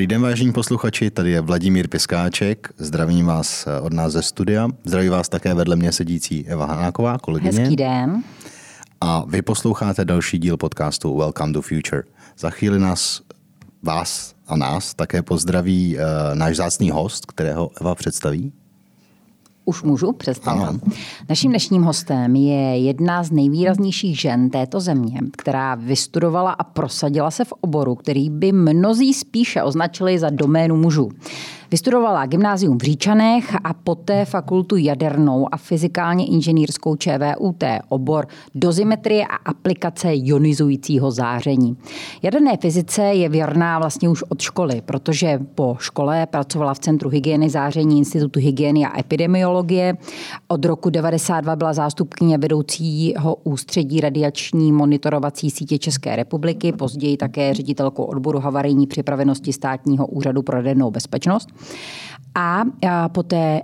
Dobrý den, vážení posluchači, tady je Vladimír Piskáček. Zdravím vás od nás ze studia. Zdraví vás také vedle mě sedící Eva Hanáková, kolegyně. Hezký den. A vy posloucháte další díl podcastu Welcome to Future. Za chvíli nás, vás a nás také pozdraví uh, náš zácný host, kterého Eva představí. Už můžu představit. Naším dnešním hostem je jedna z nejvýraznějších žen této země, která vystudovala a prosadila se v oboru, který by mnozí spíše označili za doménu mužů. Vystudovala gymnázium v Říčanech a poté fakultu jadernou a fyzikálně inženýrskou ČVUT, obor dozimetrie a aplikace ionizujícího záření. Jaderné fyzice je věrná vlastně už od školy, protože po škole pracovala v Centru hygieny záření Institutu hygieny a epidemiologie. Od roku 92 byla zástupkyně vedoucího ústředí radiační monitorovací sítě České republiky, později také ředitelkou odboru havarijní připravenosti státního úřadu pro jadernou bezpečnost a poté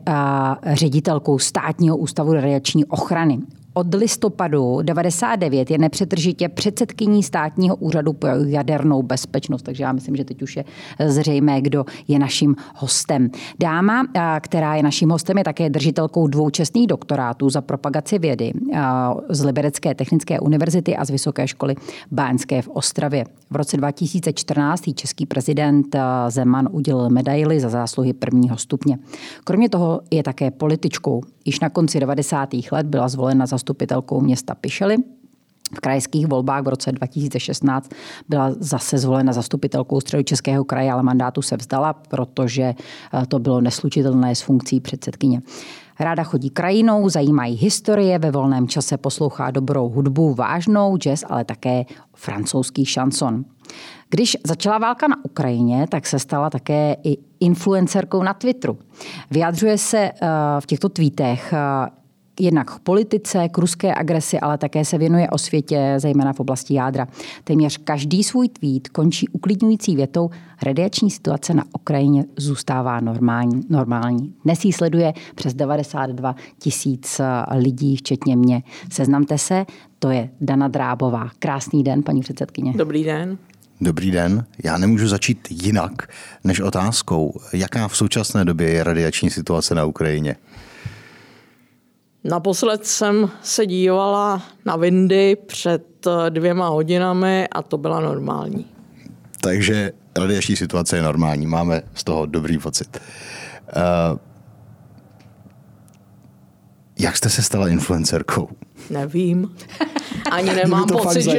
ředitelkou státního ústavu radiační ochrany od listopadu 99 je nepřetržitě předsedkyní státního úřadu pro jadernou bezpečnost, takže já myslím, že teď už je zřejmé, kdo je naším hostem. Dáma, která je naším hostem, je také držitelkou dvou čestných doktorátů za propagaci vědy z Liberecké technické univerzity a z Vysoké školy Bánské v Ostravě. V roce 2014 český prezident Zeman udělil medaily za zásluhy prvního stupně. Kromě toho je také političkou. Již na konci 90. let byla zvolena zastupitelkou města Pišely, v krajských volbách v roce 2016 byla zase zvolena zastupitelkou Středočeského kraje, ale mandátu se vzdala, protože eh, to bylo neslučitelné s funkcí předsedkyně. Ráda chodí krajinou, zajímají historie, ve volném čase poslouchá dobrou hudbu, vážnou jazz, ale také francouzský šanson. Když začala válka na Ukrajině, tak se stala také i influencerkou na Twitteru. Vyjadřuje se eh, v těchto tweetech eh, jednak k politice, k ruské agresi, ale také se věnuje o světě, zejména v oblasti jádra. Téměř každý svůj tweet končí uklidňující větou radiační situace na Ukrajině zůstává normální. normální. Dnes jí sleduje přes 92 tisíc eh, lidí, včetně mě. Seznamte se, to je Dana Drábová. Krásný den, paní předsedkyně. Dobrý den. Dobrý den. Já nemůžu začít jinak než otázkou, jaká v současné době je radiační situace na Ukrajině. Naposled jsem se dívala na Windy před eh, dvěma hodinami a to byla normální. Takže radiační situace je normální, máme z toho dobrý pocit. Uh, jak jste se stala influencerkou? Nevím. Ani nemám pocit, že,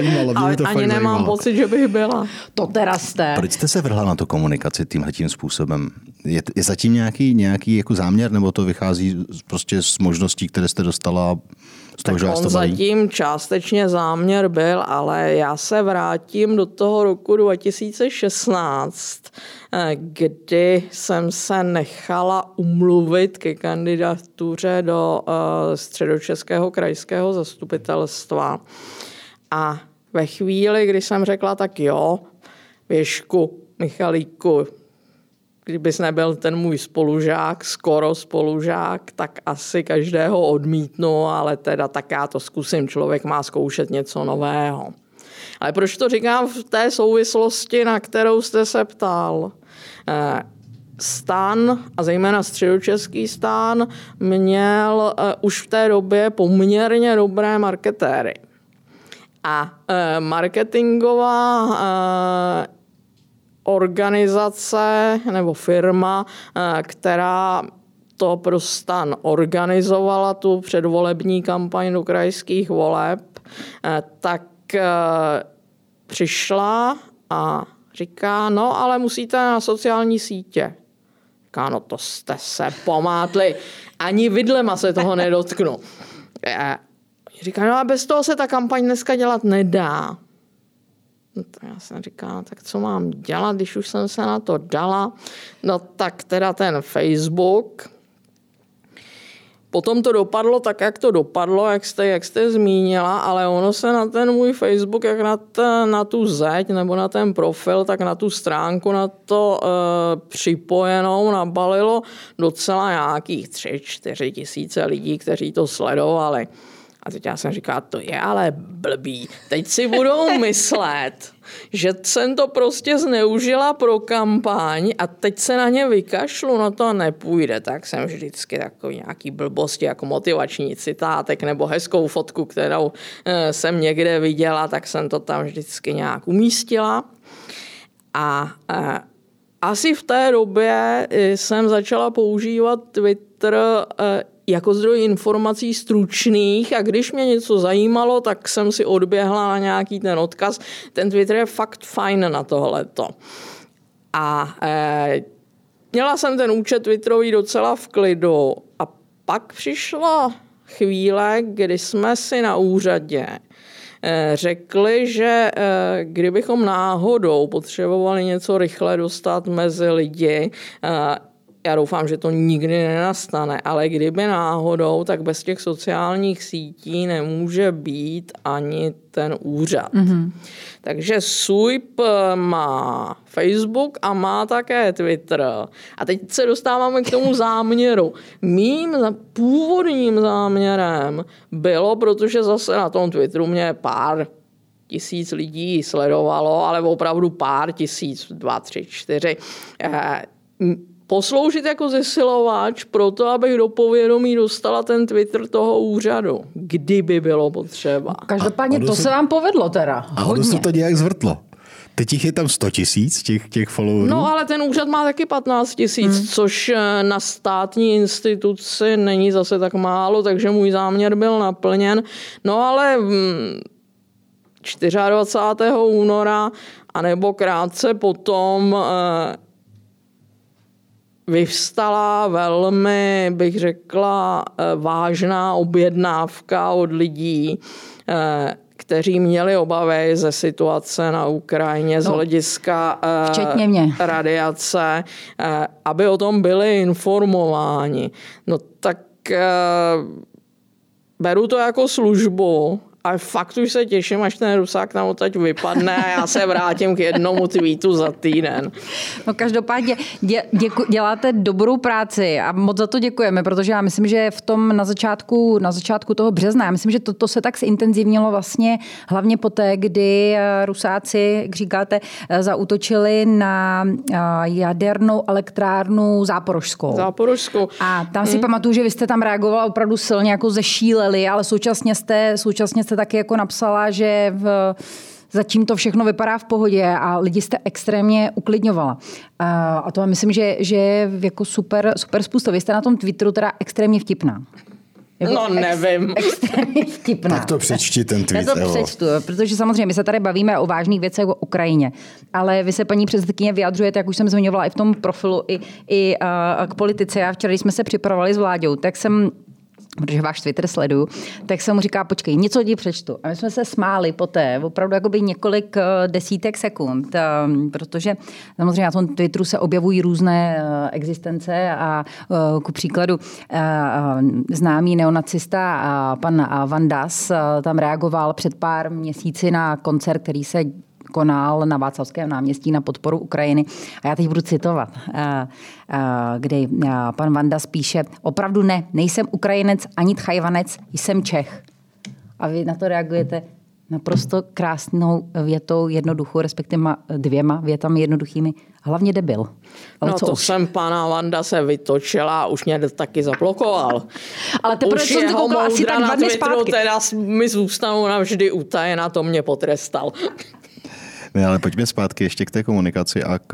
ani nemám zajímalo. pocit, že bych byla. To teda jste. Proč jste se vrhla na to komunikaci tímhle tím způsobem? Je, je zatím nějaký, nějaký jako záměr, nebo to vychází prostě z možností, které jste dostala z toho, tak že on to zatím částečně záměr byl, ale já se vrátím do toho roku 2016, eh, kdy jsem se nechala umluvit ke kandidatuře do eh, středočeského krajského zastupitelstva. A ve chvíli, kdy jsem řekla, tak jo, Věšku, Michalíku, kdybys nebyl ten můj spolužák, skoro spolužák, tak asi každého odmítnu, ale teda tak já to zkusím, člověk má zkoušet něco nového. Ale proč to říkám v té souvislosti, na kterou jste se ptal? Eh, stan, a zejména středočeský stan, měl uh, už v té době poměrně dobré marketéry. A uh, marketingová organizace nebo firma, uh, která to pro stan organizovala, tu předvolební kampaň do krajských voleb, tak přišla a říká, no ale musíte na sociální sítě. Říká, no to jste se pomátli. Ani vidlema se toho nedotknu. Říká, no a bez toho se ta kampaň dneska dělat nedá. Já jsem říkala, tak co mám dělat, když už jsem se na to dala. No tak teda ten Facebook, Potom to dopadlo tak, jak to dopadlo, jak jste, jak jste zmínila, ale ono se na ten můj Facebook, jak na, t, na tu zeď nebo na ten profil, tak na tu stránku, na to e, připojenou nabalilo docela nějakých tři, čtyři tisíce lidí, kteří to sledovali. A teď já jsem říkala, to je ale blbý. Teď si budou myslet, že jsem to prostě zneužila pro kampaň a teď se na ně vykašlu, no to nepůjde. Tak jsem vždycky takový nějaký blbosti jako motivační citátek nebo hezkou fotku, kterou eh, jsem někde viděla, tak jsem to tam vždycky nějak umístila. A eh, asi v té době eh, jsem začala používat Twitter jako zdroj informací stručných a když mě něco zajímalo, tak jsem si odběhla na nějaký ten odkaz. Ten Twitter je fakt fajn na tohleto. A e, měla jsem ten účet Twitterový docela v klidu a pak přišla chvíle, kdy jsme si na úřadě eh, řekli, že eh, kdybychom náhodou potřebovali něco rychle dostat mezi lidi, já doufám, že to nikdy nenastane, ale kdyby náhodou, tak bez těch sociálních sítí nemůže být ani ten úřad. Mm-hmm. Takže SUIP má Facebook a má také Twitter. A teď se dostáváme k tomu záměru. Mým původním záměrem bylo, protože zase na tom Twitteru mě pár tisíc lidí sledovalo, ale opravdu pár tisíc, dva, tři, čtyři, eh, posloužit jako zesilovač pro to, abych do povědomí dostala ten Twitter toho úřadu, kdyby bylo potřeba. Každopádně to se, se vám povedlo teda. A ono se to nějak zvrtlo. Teď jich je tam 100 tisíc, těch, těch followerů. No ale ten úřad má taky 15 tisíc, hmm. což eh, na státní instituci není zase tak málo, takže můj záměr byl naplněn. No ale 24. Mm, února anebo krátce potom eh, vyvstala velmi, bych řekla, eh, vážná objednávka od lidí, eh, kteří měli obavy ze situace na Ukrajině z no, hlediska eh, včetně mě. radiace, aby o tom byli informováni. No tak beru to jako službu ale fakt už se těším, až ten Rusák nám teď vypadne a já se vrátím k jednomu tweetu za týden. No každopádně dě, děku, děláte dobrou práci a moc za to děkujeme, protože já myslím, že v tom na začátku, na začátku toho března, já myslím, že to, to se tak zintenzivnilo vlastně hlavně poté, kdy eh, Rusáci, jak říkáte, eh, zautočili na eh, jadernou elektrárnu Záporožskou. Záporožskou. A tam si hmm. pamatuju, že vy jste tam reagovala opravdu silně, jako zešíleli, ale současně jste, současně jste taky jako napsala, že v, zatím to všechno vypadá v pohodě a lidi jste extrémně uklidňovala. A to myslím, že, že je jako super, super způsob. Vy jste na tom Twitteru teda extrémně vtipná. Jako no nevím. Ex, extrémně vtipná. Tak to přečti ten tweet. Já to přečtu, protože samozřejmě my se tady bavíme o vážných věcech o Ukrajině, ale vy se paní předsedkyně vyjadřujete, jak už jsem zmiňovala i v tom profilu, i, i uh, k politice. A včera, když jsme se připravovali s vládou, tak jsem protože váš Twitter sleduju, tak jsem mu říká, počkej, něco ti přečtu. A my jsme se smáli poté, opravdu jako by několik eh, desítek sekund, ehm, protože samozřejmě na tom Twitteru se objevují různé eh, existence a eh, ku příkladu známý neonacista pan Van Das tam reagoval před pár měsíci na koncert, který se konal na Václavském náměstí na podporu Ukrajiny. A já teď budu citovat, eh, eh, kdy eh, pan Vanda spíše, opravdu ne, nejsem Ukrajinec ani Tchajvanec, jsem Čech. A vy na to reagujete naprosto krásnou větou, jednoduchou, respektive dvěma větami jednoduchými. Hlavně debil. Ale no co to už? jsem pana Vanda se vytočila a už mě taky zablokoval. Ale teprve už jeho asi tak dva dny zpátky. teda mi zůstanou navždy utajená, to mě potrestal. Ne, ale pojďme zpátky ještě k té komunikaci a k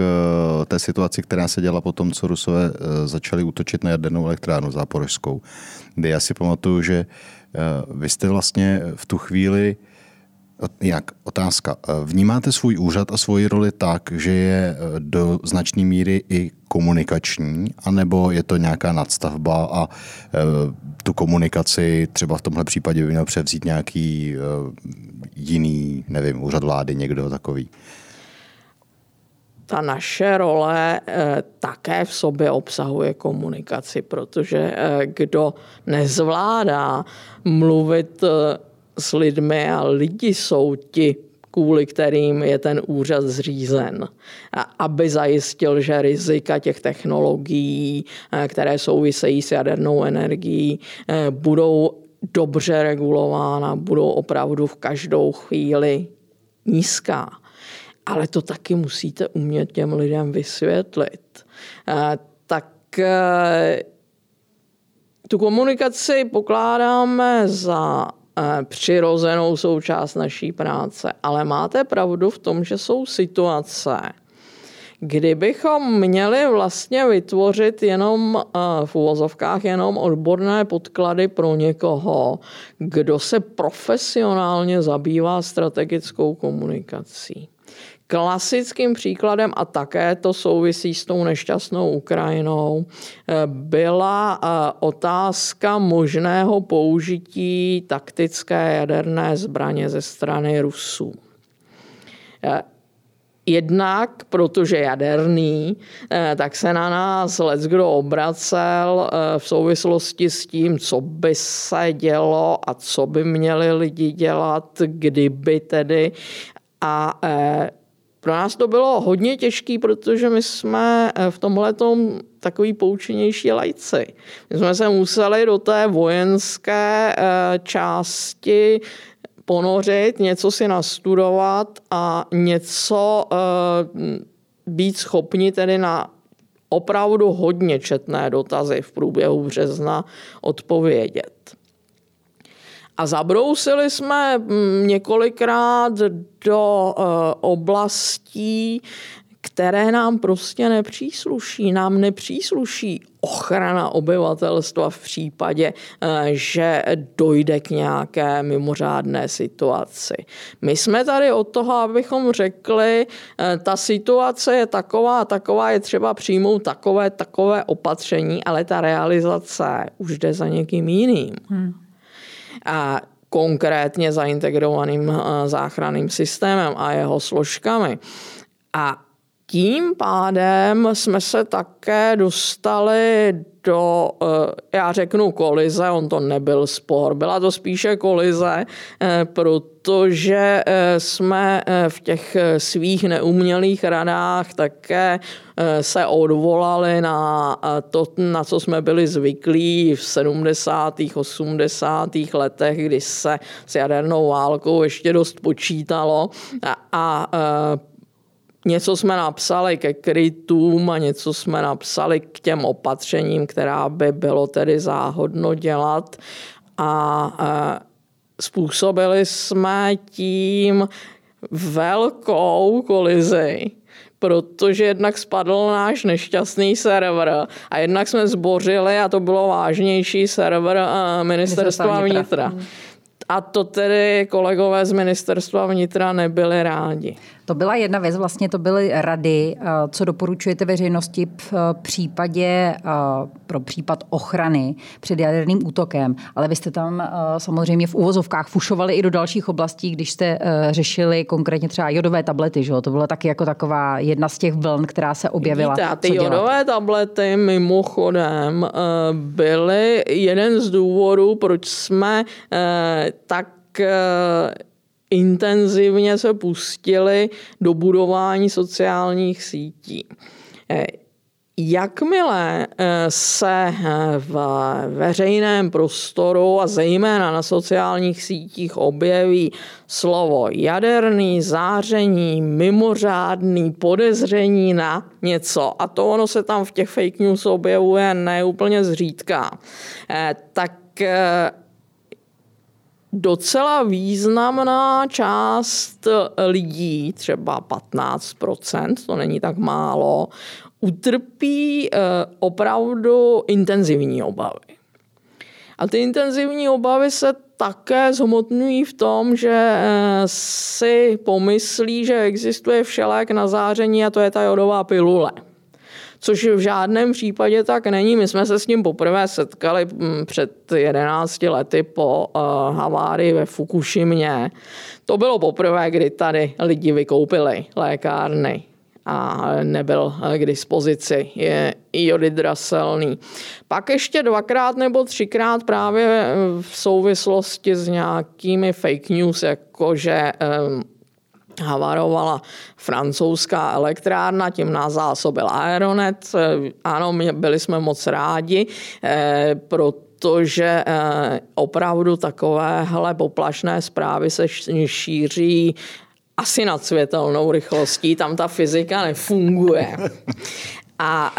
eh, té situaci, která se děla po tom, co Rusové eh, začali útočit na jadernou elektrárnu záporožskou. Kdy já si pamatuju, že eh, vy jste vlastně v tu chvíli jak otázka. Vnímáte svůj úřad a svoji roli tak, že je do značné míry i komunikační, anebo je to nějaká nadstavba a tu komunikaci třeba v tomhle případě by měl převzít nějaký jiný, nevím, úřad vlády, někdo takový? ta naše role eh, také v sobě obsahuje komunikaci, protože eh, kdo nezvládá mluvit eh, s lidmi a lidi jsou ti, kvůli kterým je ten úřad zřízen, aby zajistil, že rizika těch technologií, které souvisejí s jadernou energií, budou dobře regulována, budou opravdu v každou chvíli nízká. Ale to taky musíte umět těm lidem vysvětlit. Eh, tak eh, tu komunikaci pokládáme za eh, přirozenou součást naší práce, ale máte pravdu v tom, že jsou situace, Kdybychom měli vlastně vytvořit jenom v uvozovkách jenom odborné podklady pro někoho, kdo se profesionálně zabývá strategickou komunikací. Klasickým příkladem, a také to souvisí s tou nešťastnou Ukrajinou, eh, byla eh, otázka možného použití taktické jaderné zbraně ze strany Rusů. Eh, jednak, protože jaderný, tak se na nás kdo obracel v souvislosti s tím, co by se dělo a co by měli lidi dělat, kdyby tedy. A pro nás to bylo hodně těžké, protože my jsme eh, v tomhle takový poučenější lajci. My jsme se museli do té vojenské eh, části ponořit, něco si nastudovat a něco eh, být schopni tedy na opravdu hodně četné dotazy v průběhu března odpovědět. A zabrousili jsme mm, několikrát do eh, oblastí, které nám prostě nepřísluší. Nám nepřísluší ochrana obyvatelstva v případě, eh, že dojde k nějaké mimořádné situaci. My jsme tady od toho, abychom řekli, eh, ta situace je taková, taková je třeba přijmout takové, takové opatření, ale ta realizace už jde za někým jiným. Hmm a konkrétně zaintegrovaným eh, záchranným systémem a jeho složkami. A tím pádem jsme se také dostali do, eh, já řeknu kolize, on to nebyl spor, byla to spíše kolize, eh, protože jsme v těch svých neumělých radách také se odvolali na to, na co jsme byli zvyklí v 70. 80. letech, kdy se s jadernou válkou ještě dost počítalo a, a Něco jsme napsali ke krytům a něco jsme napsali k těm opatřením, která by bylo tedy záhodno dělat. A způsobili jsme tím velkou kolizi, protože jednak spadl náš nešťastný server a jednak jsme zbořili, a to bylo vážnější, server ministerstva vnitra. vnitra. A to tedy kolegové z ministerstva vnitra nebyli rádi. To byla jedna věc, vlastně to byly rady, eh, co doporučujete veřejnosti v eh, případě eh, pro případ ochrany před jaderným útokem. Ale vy jste tam samozřejmě v uvozovkách fušovali i do dalších oblastí, když jste řešili konkrétně třeba jodové tablety. Že? To bylo taky jako taková jedna z těch vln, která se objevila. Víte, a ty jodové tablety mimochodem byly jeden z důvodů, proč jsme tak intenzivně se pustili do budování sociálních sítí. Eh, jakmile eh, se eh, v veřejném prostoru a zejména na sociálních sítích objeví slovo jaderný, záření, mimořádný, podezření na něco, a to ono se tam v těch fake news objevuje neúplně zřídka, tak docela významná část lidí, třeba 15%, to není tak málo, utrpí eh, opravdu intenzivní obavy. A ty intenzivní obavy se také zhmotňují v tom, že eh, si pomyslí, že existuje všelék na záření a to je ta jodová pilule což v žádném případě tak není. My jsme se s ním poprvé setkali mm, před 11 lety po uh, havárii ve Fukushimě. To bylo poprvé, kdy tady lidi vykoupili lékárny a nebyl k dispozici. Je draselný. Pak ještě dvakrát nebo třikrát právě v souvislosti s nějakými fake news, jakože havarovala francouzská elektrárna, tím nás zásobil Aeronet. Ano, byli jsme moc rádi, eh, proto protože opravdu takovéhle poplašné zprávy se šíří asi nad světelnou rychlostí, tam ta fyzika nefunguje. A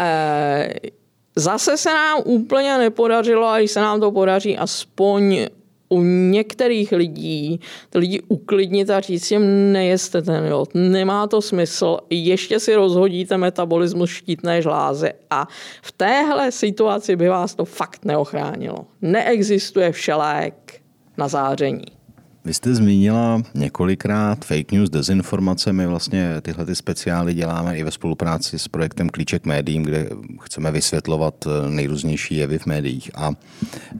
zase se nám úplně nepodařilo, a když se nám to podaří aspoň u některých lidí, ty lidi uklidnit a říct jim, nejeste ten jod, nemá to smysl, ještě si rozhodíte metabolismus štítné žlázy a v téhle situaci by vás to fakt neochránilo. Neexistuje všelék na záření. Vy jste zmínila několikrát fake news, dezinformace. My vlastně tyhle ty speciály děláme i ve spolupráci s projektem Klíček médiím, kde chceme vysvětlovat eh, nejrůznější jevy v médiích. A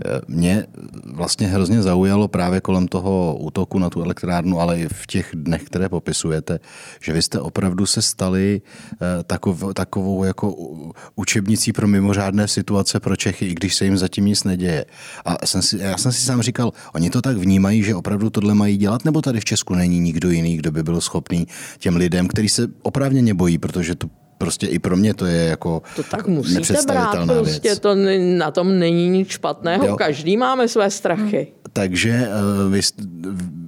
eh, mě vlastně hrozně zaujalo právě kolem toho útoku na tu elektrárnu, ale i v těch dnech, které popisujete, že vy jste opravdu se stali eh, takovou, takovou jako učebnicí pro mimořádné situace pro Čechy, i když se jim zatím nic neděje. A jsem si, já jsem si sám říkal, oni to tak vnímají, že opravdu tohle mají dělat, nebo tady v Česku není nikdo jiný, kdo by byl schopný těm lidem, kteří se oprávněně bojí, protože to prostě i pro mě to je jako To tak musíte brát, prostě věc. to na tom není nic špatného, jo. každý máme své strachy. Takže eh, vy,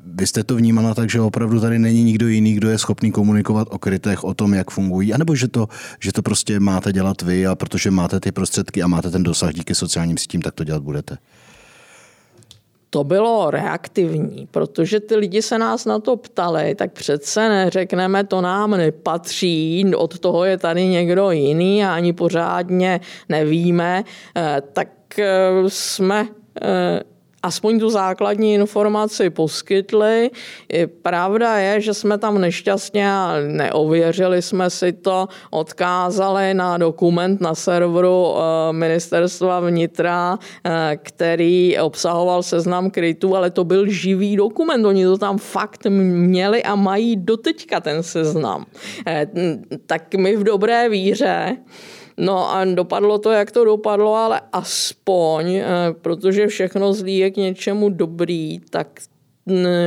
vy jste to vnímala tak, že opravdu tady není nikdo jiný, kdo je schopný komunikovat o krytech, o tom, jak fungují, anebo že to, že to prostě máte dělat vy a protože máte ty prostředky a máte ten dosah díky sociálním sítím, tak to dělat budete to bylo reaktivní, protože ty lidi se nás na to ptali, tak přece neřekneme, to nám nepatří, od toho je tady někdo jiný a ani pořádně nevíme, eh, tak eh, jsme eh, aspoň tu základní informaci poskytli. Pravda je, že jsme tam nešťastně neověřili jsme si to, odkázali na dokument na serveru eh, ministerstva vnitra, eh, který obsahoval seznam krytů, ale to byl živý dokument. Oni to tam fakt měli a mají doteďka ten seznam. Eh, tak my v dobré víře No a dopadlo to, jak to dopadlo, ale aspoň, eh, protože všechno zlý je k něčemu dobrý, tak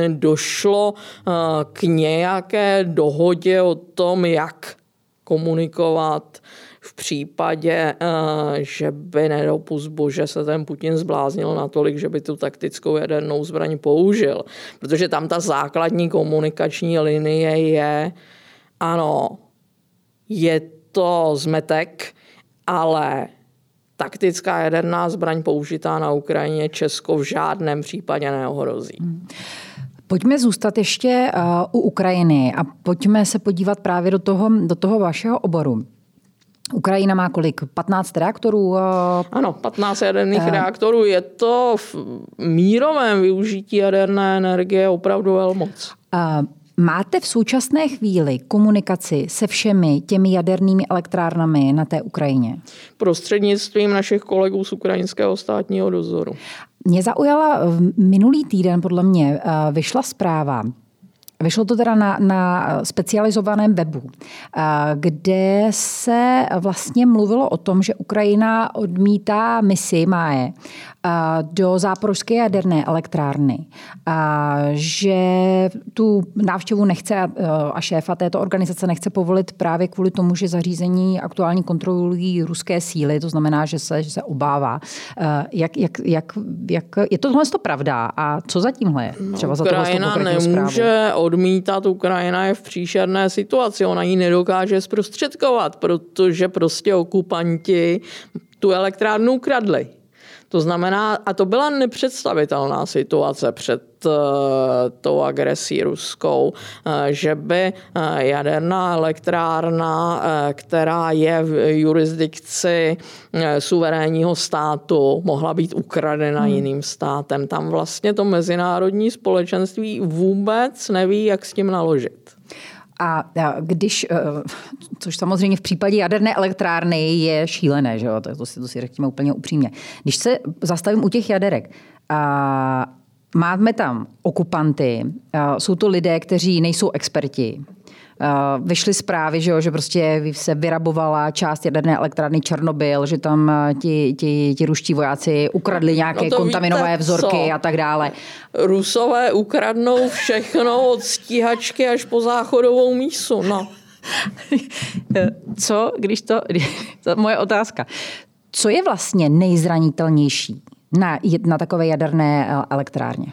došlo eh, k nějaké dohodě o tom, jak komunikovat v případě, eh, že by nedopust bože se ten Putin zbláznil natolik, že by tu taktickou jadernou zbraň použil. Protože tam ta základní komunikační linie je, ano, je to zmetek, ale taktická jaderná zbraň použitá na Ukrajině Česko v žádném případě neohrozí. Hmm. Pojďme zůstat ještě uh, u Ukrajiny a pojďme se podívat právě do toho, do toho vašeho oboru. Ukrajina má kolik? 15 reaktorů? Uh, ano, 15 jaderných uh, reaktorů. Je to v mírovém využití jaderné energie opravdu velmoc. Uh, Máte v současné chvíli komunikaci se všemi těmi jadernými elektrárnami na té Ukrajině? Prostřednictvím našich kolegů z ukrajinského státního dozoru. Mě zaujala minulý týden, podle mě, eh, vyšla zpráva, Vyšlo to teda na, na specializovaném webu, eh, kde se vlastně mluvilo o tom, že Ukrajina odmítá misi MAE do záporožské jaderné elektrárny, že tu návštěvu nechce a šéfa této organizace nechce povolit právě kvůli tomu, že zařízení aktuálně kontrolují ruské síly, to znamená, že se, že se obává. Jak, jak, jak, jak, je tohle to pravda a co za tímhle je? No, Třeba za Ukrajina nemůže zprávu? Odmítat, Ukrajina je v příšerné situaci, ona ji nedokáže zprostředkovat, protože prostě okupanti tu elektrárnu ukradli. To znamená, a to byla nepředstavitelná situace před uh, tou agresí ruskou, uh, že by uh, jaderná elektrárna, která je v jurisdikci suverénního státu, mohla být ukradena hmm. jiným státem. Tam vlastně to mezinárodní společenství vůbec neví, jak s tím naložit. A když, eh, což samozřejmě v případě jaderné elektrárny je šílené, že jo? To, si, to si řekněme úplně upřímně. Když se zastavím u těch jaderek, a máme tam okupanty, jsou to lidé, kteří nejsou experti, vyšly zprávy, že, jo, že prostě se vyrabovala část jaderné elektrárny Černobyl, že tam eh, ti, ti, ti ruští vojáci ukradli nějaké no kontaminové vzorky co? a tak dále. Rusové ukradnou všechno od stíhačky až po záchodovou mísu. No. Co, když to, to moje otázka. Co je vlastně nejzranitelnější Na, na takové jaderné elektrárně?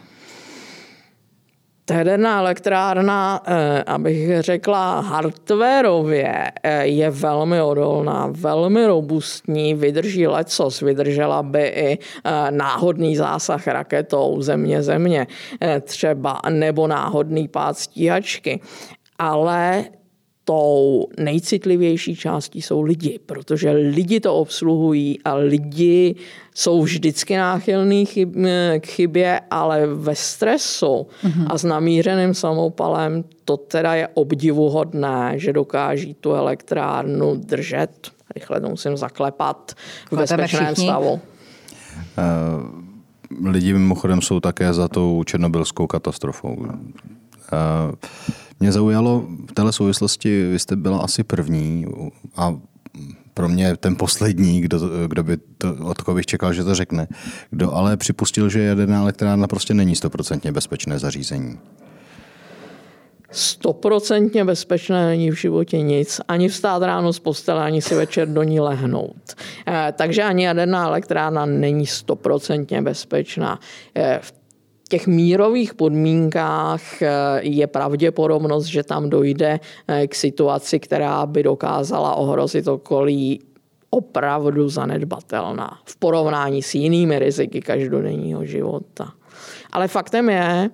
Jaderná elektrárna, eh, abych řekla hardwareově, eh, je velmi odolná, velmi robustní, vydrží lecos, vydržela by i eh, náhodný zásah raketou země-země třeba, nebo náhodný pád stíhačky. Ale tou nejcitlivější částí jsou lidi, protože lidi to obsluhují a lidi jsou vždycky náchylní chyb, k chybě, ale ve stresu mm-hmm. a s namířeným samopalem to teda je obdivuhodné, že dokáží tu elektrárnu držet. Rychle to musím zaklepat v bezpečném stavu. Uh, lidi mimochodem jsou také za tou černobylskou katastrofou. Uh, mě zaujalo v této souvislosti, vy jste byla asi první a pro mě ten poslední, kdo, kdo by to, od koho bych čekal, že to řekne, kdo ale připustil, že jaderná elektrárna prostě není stoprocentně bezpečné zařízení. Stoprocentně bezpečné není v životě nic. Ani vstát ráno z postele, ani si večer do ní lehnout. Eh, takže ani jaderná elektrárna není stoprocentně bezpečná. Eh, v těch mírových podmínkách eh, je pravděpodobnost, že tam dojde eh, k situaci, která by dokázala ohrozit okolí opravdu zanedbatelná v porovnání s jinými riziky každodenního života. Ale faktem je,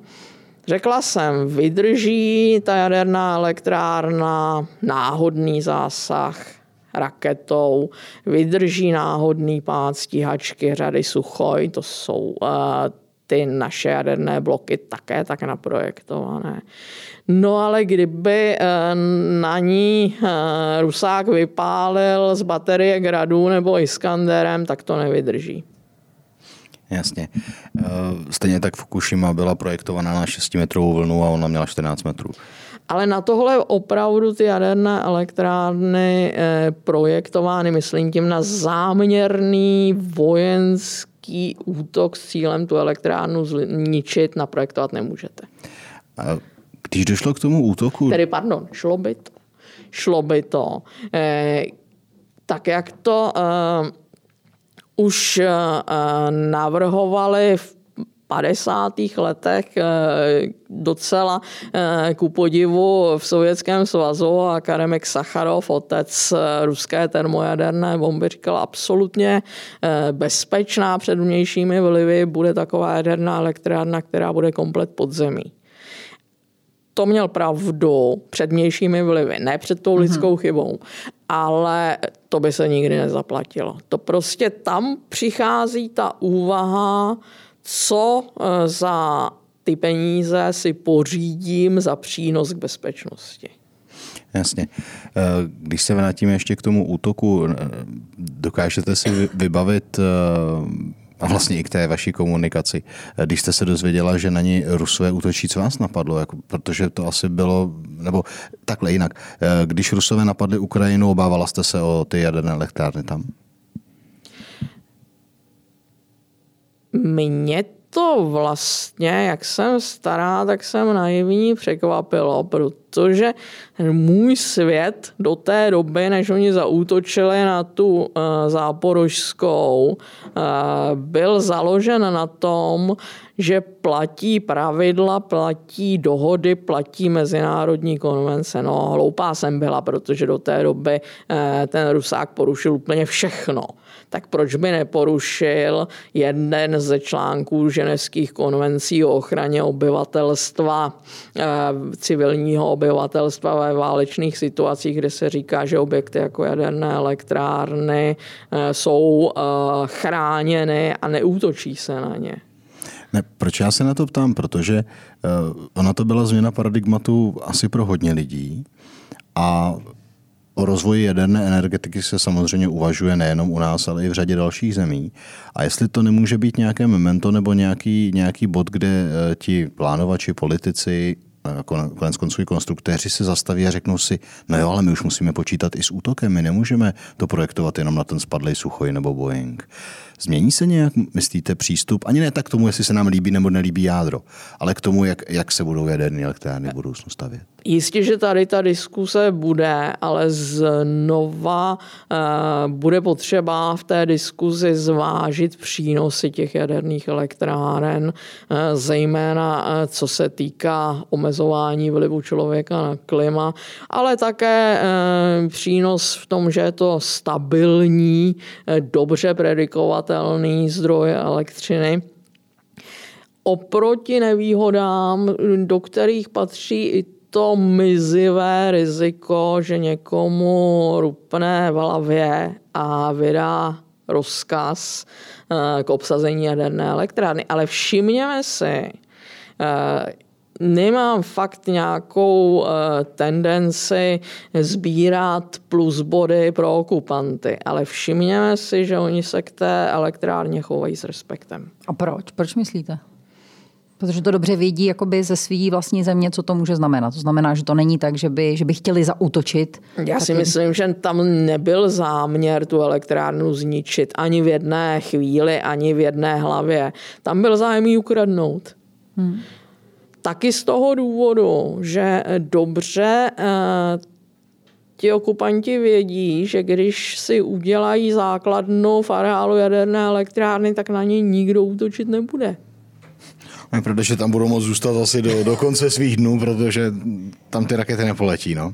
řekla jsem, vydrží ta jaderná elektrárna náhodný zásah raketou, vydrží náhodný pád stíhačky řady Suchoj, to jsou uh, ty naše jaderné bloky také tak naprojektované. No ale kdyby eh, na ní eh, Rusák vypálil z baterie Gradu nebo Iskanderem, tak to nevydrží. Jasně. Eh, stejně tak Fukushima byla projektovaná na 6 metrovou vlnu a ona měla 14 metrů. Ale na tohle opravdu ty jaderné elektrárny projektovány, myslím tím na záměrný vojenský nějaký útok s cílem tu elektrárnu zničit, naprojektovat nemůžete. A když došlo k tomu útoku... Tedy, pardon, šlo by to. Šlo by to. Eh, tak jak to eh, už eh, navrhovali v 50. letech eh, docela eh, ku podivu v Sovětském svazu a Karemek Sacharov, otec eh, ruské termojaderné bomby, říkal absolutně bezpečná před vnějšími vlivy, bude taková jaderná elektrárna, která bude komplet podzemí to měl pravdu před vnějšími vlivy, ne před tou lidskou mm-hmm. chybou, ale to by se nikdy nezaplatilo. To prostě tam přichází ta úvaha, co eh, za ty peníze si pořídím za přínos k bezpečnosti. Jasně. Eh, když se vrátíme ještě k tomu útoku, eh, dokážete si vybavit a vlastně i k té vaší komunikaci. Když jste se dozvěděla, že na ní Rusové útočí, co vás napadlo? Jako, protože to asi bylo, nebo takhle jinak. Když Rusové napadli Ukrajinu, obávala jste se o ty jaderné elektrárny tam? Mě to vlastně, jak jsem stará, tak jsem naivní překvapilo, protože můj svět do té doby, než oni zaútočili na tu uh, záporožskou, uh, byl založen na tom, že platí pravidla, platí dohody, platí mezinárodní konvence. No, hloupá jsem byla, protože do té doby uh, ten Rusák porušil úplně všechno tak proč by neporušil jeden ze článků ženevských konvencí o ochraně obyvatelstva, eh, civilního obyvatelstva ve válečných situacích, kde se říká, že objekty jako jaderné elektrárny eh, jsou eh, chráněny a neútočí se na ně. Ne, proč já se na to ptám? Protože ona to byla změna paradigmatu asi pro hodně lidí a O rozvoji jaderné energetiky se samozřejmě uvažuje nejenom u nás, ale i v řadě dalších zemí. A jestli to nemůže být nějaké memento nebo nějaký, nějaký bod, kde eh, ti plánovači, politici, eh, konec konců i konstruktéři se zastaví a řeknou si, no jo, ale my už musíme počítat i s útokem, my nemůžeme to projektovat jenom na ten spadlej Suchoj nebo Boeing. Změní se nějak, myslíte, přístup, ani ne tak k tomu, jestli se nám líbí nebo nelíbí jádro, ale k tomu, jak, jak se budou jaderné elektrárny v budoucnu stavět? Jistě, že tady ta diskuse bude, ale znova uh, bude potřeba v té diskuzi zvážit přínosy těch jaderných elektráren, uh, zejména uh, co se týká omezování vlivu člověka na klima, ale také přínos v tom, že je to stabilní, dobře predikovatelný zdroj elektřiny oproti nevýhodám, do kterých patří i to mizivé riziko, že někomu rupne v hlavě a vydá rozkaz eh, k obsazení jaderné elektrárny. Ale všimněme si, eh, nemám fakt nějakou eh, tendenci sbírat plus body pro okupanty, ale všimněme si, že oni se k té elektrárně chovají s respektem. A proč? Proč myslíte? Protože to dobře vědí jakoby ze svý vlastní země, co to může znamenat. To znamená, že to není tak, že by, že by chtěli zautočit. Já si myslím, že tam nebyl záměr tu elektrárnu zničit ani v jedné chvíli, ani v jedné hlavě. Tam byl zájem ji ukradnout. Hmm. Taky z toho důvodu, že dobře eh, ti okupanti vědí, že když si udělají základnu v areálu jaderné elektrárny, tak na něj nikdo útočit nebude. Protože tam budou moct zůstat asi do, do konce svých dnů, protože tam ty rakety nepoletí, no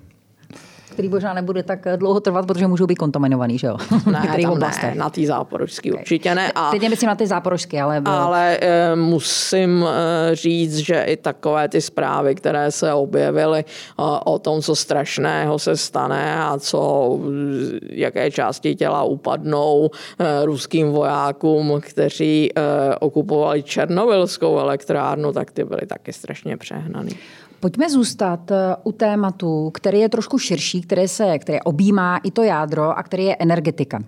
který možná nebude tak dlouho trvat, protože můžou být kontaminovaný, že jo? Ne, tam ne, na ty záporožský určitě ne. A, Teď myslím na ty záporožské, ale... Ale e, musím e, říct, že i takové ty zprávy, které se objevily e, o tom, co strašného se stane a co, jaké části těla upadnou e, ruským vojákům, kteří e, okupovali Černobylskou elektrárnu, tak ty byly taky strašně přehnaný. Pojďme zůstat eh, u tématu, který je trošku širší, které se které objímá i to jádro a který je energetika.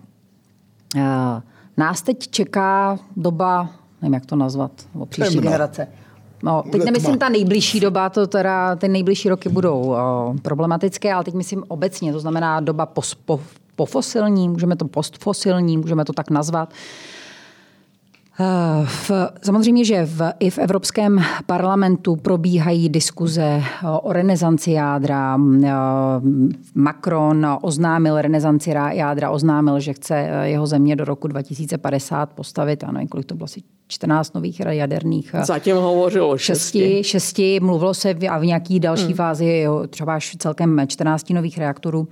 Eh, nás teď čeká doba, nevím, jak to nazvat, nebo příští Temno. generace. No, teď nemyslím ta nejbližší doba, to teda ty nejbližší roky budou o, problematické, ale teď myslím obecně, to znamená doba pos, po, pofosilní, můžeme to postfosilní, můžeme to tak nazvat. Uh, v, samozřejmě, že v, i v Evropském parlamentu probíhají diskuze o renesanci jádra. Macron oznámil renesanci jádra, oznámil, že chce jeho země do roku 2050 postavit, ano, kolik to bylo asi 14 nových jaderných. Zatím hovořilo o šesti. šesti. Šesti, mluvilo se v, a v nějaký další hmm. fázi třeba až celkem 14 nových reaktorů.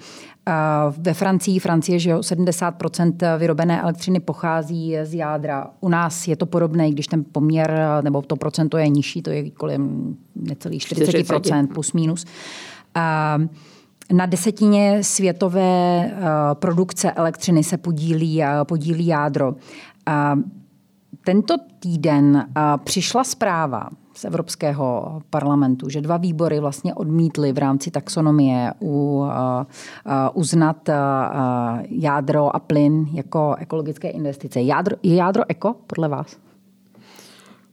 Ve Francii, Francie, že 70% vyrobené elektřiny pochází z jádra. U nás je to podobné, když ten poměr, nebo to procento je nižší, to je kolem necelých 40%, 40. plus minus. Na desetině světové produkce elektřiny se podílí, podílí jádro. Tento týden přišla zpráva z Evropského parlamentu, že dva výbory vlastně odmítly v rámci taxonomie u, uznat jádro a plyn jako ekologické investice. Jádro, je jádro eko podle vás?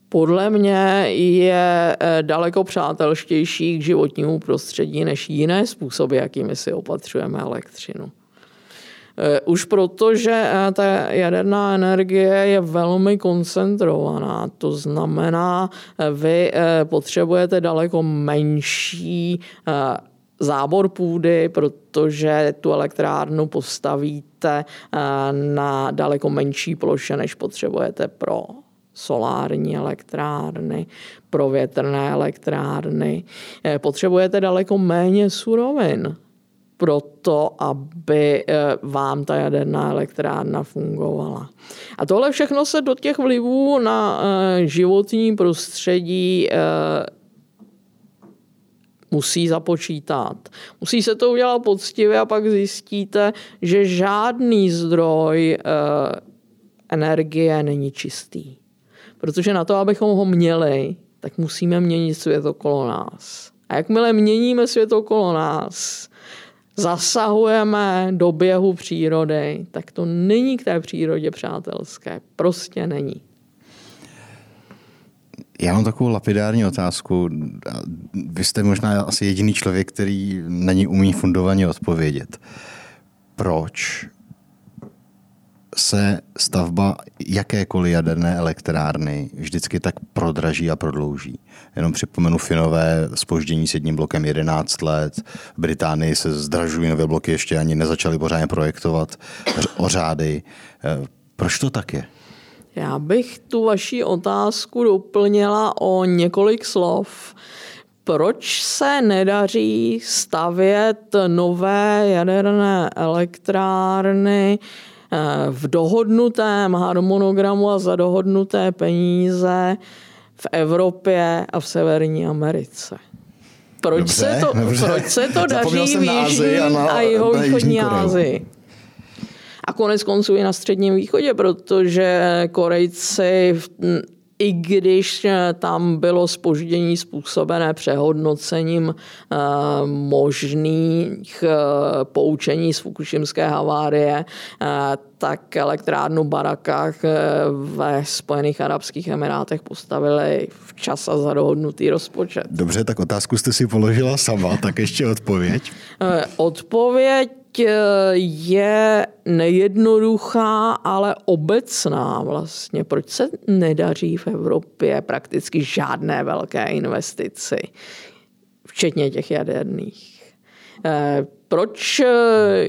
Podle mě je daleko přátelštější k životnímu prostředí než jiné způsoby, jakými si opatřujeme elektřinu. Eh, už proto, že eh, ta jaderná energie je velmi koncentrovaná. To znamená, eh, vy potřebujete daleko menší zábor půdy, protože tu elektrárnu postavíte na daleko menší ploše, než potřebujete pro solární elektrárny, pro větrné elektrárny. Potřebujete daleko méně surovin pro to, aby eh, vám ta jaderná elektrárna fungovala. A tohle všechno se do těch vlivů na eh, životní prostředí eh, musí započítat. Musí se to udělat poctivě a pak zjistíte, že žádný zdroj energie není čistý. Protože na to, abychom ho měli, tak musíme měnit svět okolo nás. A jakmile měníme svět okolo nás, zasahujeme do běhu přírody, tak to není k té přírodě přátelské. Prostě není. Já mám takovou lapidární otázku. Vy jste možná asi jediný člověk, který není umí fundovaně odpovědět. Proč se stavba jakékoliv jaderné elektrárny vždycky tak prodraží a prodlouží. Jenom připomenu Finové spoždění s jedním blokem 11 let. V Británii se zdražují nové bloky, ještě ani nezačali pořádně projektovat ořády. Eh, proč to tak je? Já bych tu vaši otázku doplnila o několik slov. Proč se nedaří stavět nové jaderné elektrárny v dohodnutém harmonogramu a za dohodnuté peníze v Evropě a v Severní Americe? Proč, dobře, se, to, dobře. proč se to daří v Jižní a, a jihovýchodní Asii? A konec konců i na Středním východě, protože Korejci i když tam bylo spoždění způsobené přehodnocením eh, možných eh, poučení z Fukushimské havárie, eh, tak elektrárnu Barakách ve Spojených Arabských Emirátech postavili včas a za dohodnutý rozpočet. Dobře, tak otázku jste si položila sama, tak ještě odpověď. Odpověď je nejednoduchá, ale obecná vlastně. Proč se nedaří v Evropě prakticky žádné velké investici, včetně těch jaderných? Eh, proč eh,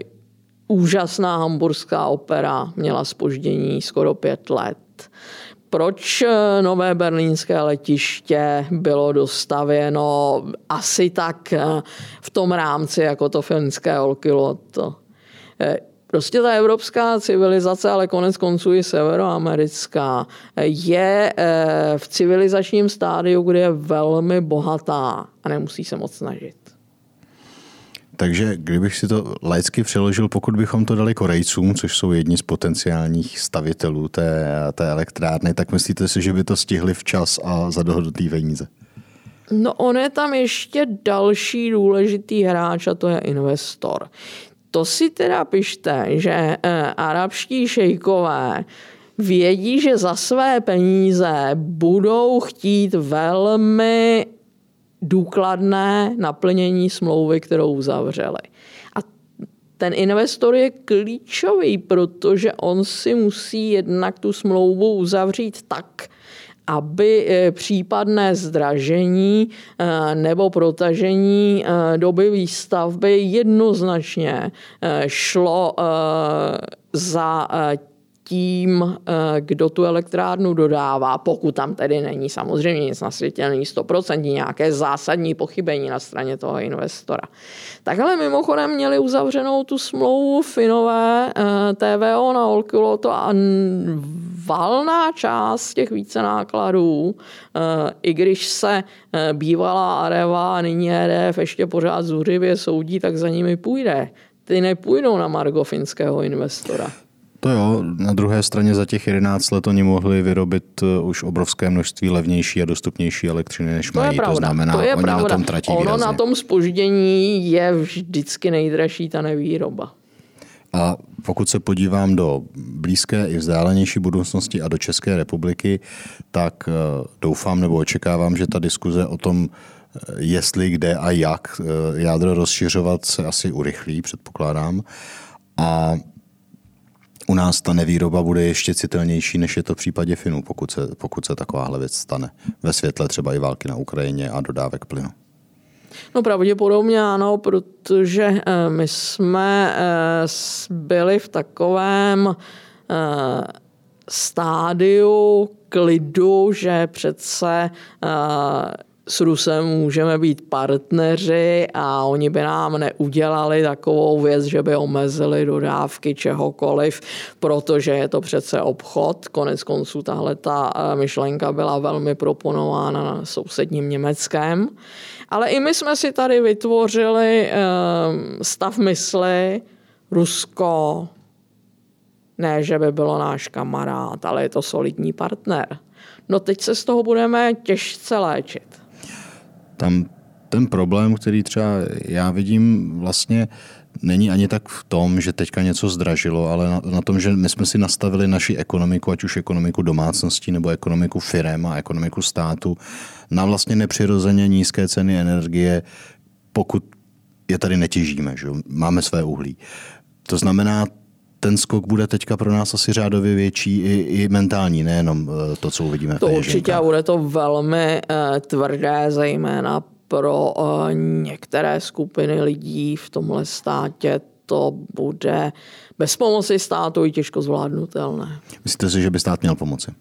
úžasná hamburská opera měla spoždění skoro pět let? Proč eh, nové berlínské letiště bylo dostavěno asi tak eh, v tom rámci jako to finské Olkiluoto? Eh, prostě ta evropská civilizace, ale konec konců i severoamerická, je v civilizačním stádiu, kde je velmi bohatá a nemusí se moc snažit. Takže kdybych si to laicky přeložil, pokud bychom to dali Korejcům, což jsou jedni z potenciálních stavitelů té, té elektrárny, tak myslíte si, že by to stihli včas a za dohodnutý peníze? No on je tam ještě další důležitý hráč a to je investor. To si teda pište, že eh, arabští šejkové vědí, že za své peníze budou chtít velmi důkladné naplnění smlouvy, kterou uzavřeli. A ten investor je klíčový, protože on si musí jednak tu smlouvu uzavřít tak, aby eh, případné zdražení eh, nebo protažení eh, doby výstavby jednoznačně šlo za tím, eh, kdo tu elektrárnu dodává, pokud tam tedy není samozřejmě nic na světě, není 100% nějaké zásadní pochybení na straně toho investora. Takhle mimochodem měli uzavřenou tu smlouvu Finové eh, TVO na Olkiluoto a valná část těch více nákladů, eh, i když se bývalá Areva a nyní EDF ještě pořád zuřivě soudí, tak za nimi půjde. Ty nepůjdou na Margo finského investora. To jo, na druhé straně za těch 11 let oni mohli vyrobit uh, už obrovské množství levnější a dostupnější elektřiny, než to mají. Je pravda. To znamená, to je oni pravda. na tom tratí Ono výrazně. na tom spoždění je vždycky nejdražší ta nevýroba. A pokud se podívám do blízké i vzdálenější budoucnosti a do České republiky, tak uh, doufám nebo očekávám, že ta diskuze o tom, uh, jestli, kde a jak jádro rozšiřovat, se asi urychlí, předpokládám. A u nás ta nevýroba bude ještě citelnější, než je to v případě Finů, pokud se, pokud se takováhle věc stane. Ve světle třeba i války na Ukrajině a dodávek plynu. No pravděpodobně ano, protože eh, my jsme eh, byli v takovém eh, stádiu klidu, že přece s Rusem můžeme být partneři a oni by nám neudělali takovou věc, že by omezili dodávky čehokoliv, protože je to přece obchod. Konec konců tahle ta eh, myšlenka byla velmi proponována na sousedním Německém. Ale i my jsme si tady vytvořili eh, stav mysli, Rusko, ne, že by bylo náš kamarád, ale je to solidní partner. No teď se z toho budeme těžce léčit. Tam ten problém, který třeba já vidím vlastně není ani tak v tom, že teďka něco zdražilo, ale na, na tom, že my jsme si nastavili naši ekonomiku, ať už ekonomiku domácností nebo ekonomiku firem a ekonomiku státu, na vlastně nepřirozeně nízké ceny energie, pokud je tady netěžíme, že máme své uhlí. To znamená, ten skok bude teďka pro nás asi řádově větší i, i mentální, nejenom eh, to, co uvidíme To určitě a bude to velmi uh, tvrdé, zejména pro uh, některé skupiny lidí v tomhle státě to bude bez pomoci státu i těžko zvládnutelné. Myslíte si, že by stát měl pomoci?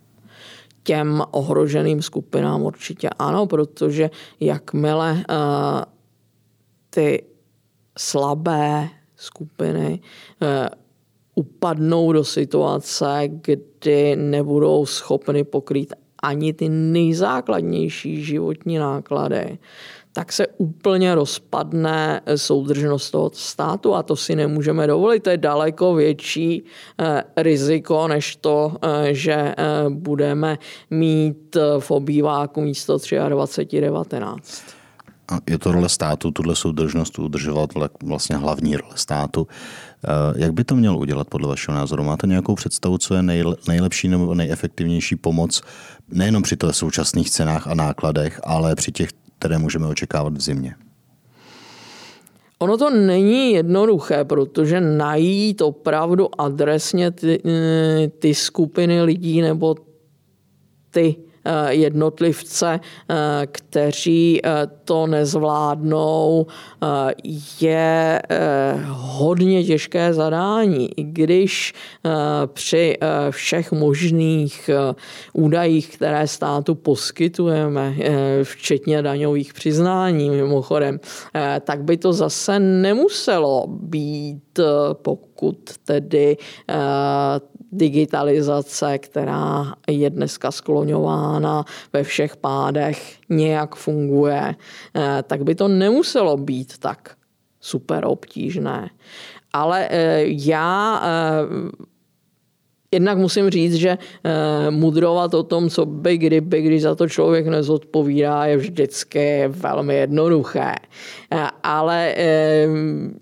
Těm ohroženým skupinám určitě ano, protože jakmile uh, ty slabé skupiny uh, upadnou do situace, kdy nebudou schopny pokrýt ani ty nejzákladnější životní náklady, tak se úplně rozpadne soudržnost toho státu a to si nemůžeme dovolit. To je daleko větší eh, riziko, než to, eh, že eh, budeme mít v obýváku místo 23.19. A je to role státu, tuhle soudržnost udržovat vlastně hlavní role státu. Jak by to měl udělat podle vašeho názoru? Máte nějakou představu, co je nejlepší nebo nejefektivnější pomoc nejenom při těch současných cenách a nákladech, ale při těch které můžeme očekávat v zimě? Ono to není jednoduché, protože najít opravdu adresně ty, eh, ty skupiny lidí nebo ty Eh, jednotlivce, eh, kteří eh, to nezvládnou, je hodně těžké zadání, i když při všech možných údajích, které státu poskytujeme, včetně daňových přiznání mimochodem, tak by to zase nemuselo být, pokud tedy digitalizace, která je dneska skloňována ve všech pádech, nějak funguje, eh, tak by to nemuselo být tak super obtížné. Ale eh, já eh, Jednak musím říct, že eh, mudrovat o tom, co by kdyby, když za to člověk nezodpovídá, je vždycky velmi jednoduché. Eh, ale eh,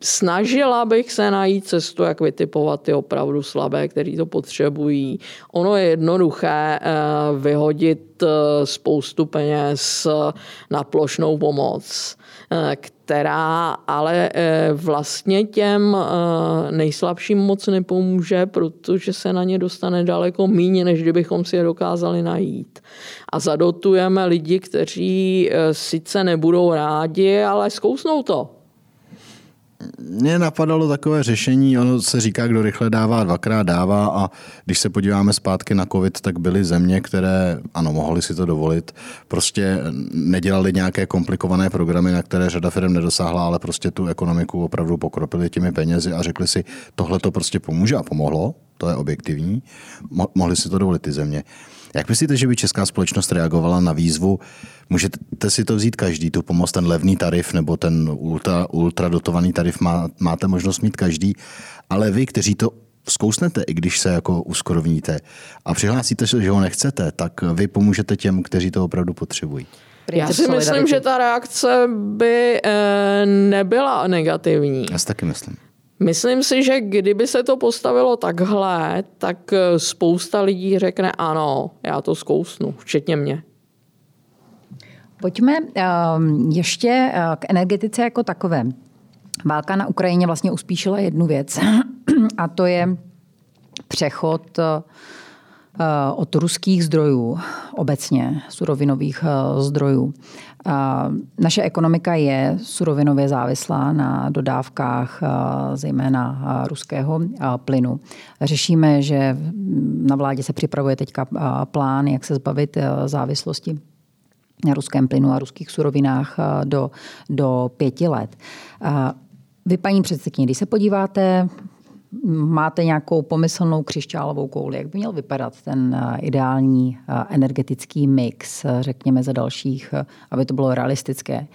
snažila bych se najít cestu, jak vytipovat ty opravdu slabé, kteří to potřebují. Ono je jednoduché vyhodit spoustu peněz na plošnou pomoc, která ale eh, vlastně těm eh, nejslabším moc nepomůže, protože se na ně dostane daleko méně, než kdybychom si je dokázali najít. A zadotujeme lidi, kteří eh, sice nebudou rádi, ale zkousnou to. Mně napadalo takové řešení, ono se říká, kdo rychle dává, dvakrát dává a když se podíváme zpátky na covid, tak byly země, které, ano, mohly si to dovolit, prostě nedělali nějaké komplikované programy, na které řada firm nedosáhla, ale prostě tu ekonomiku opravdu pokropili těmi penězi a řekli si, tohle to prostě pomůže a pomohlo, to je objektivní, mohli si to dovolit ty země. Jak myslíte, že by česká společnost reagovala na výzvu? Můžete si to vzít každý, tu pomoc, ten levný tarif nebo ten ultra, ultra dotovaný tarif má, máte možnost mít každý, ale vy, kteří to zkousnete, i když se jako uskorovníte a přihlásíte se, že ho nechcete, tak vy pomůžete těm, kteří to opravdu potřebují. Já si myslím, že ta reakce by eh, nebyla negativní. Já si taky myslím. Myslím si, že kdyby se to postavilo takhle, tak eh, spousta lidí řekne ano, já to zkousnu, včetně mě. Pojďme um, ještě eh, k energetice jako takové. Válka na Ukrajině vlastně uspíšila jednu věc a to je přechod Eh, od ruských zdrojů, obecně surovinových eh, zdrojů. Naše ekonomika je surovinově závislá na dodávkách zejména ruského plynu. Řešíme, že na vládě se připravuje teďka plán, jak se zbavit závislosti na ruském plynu a ruských surovinách do, do pěti let. Vy, paní předsedkyně, když se podíváte máte nějakou pomyslnou křišťálovou kouli, jak by měl vypadat ten ideální energetický mix, řekněme, za dalších, aby to bylo realistické,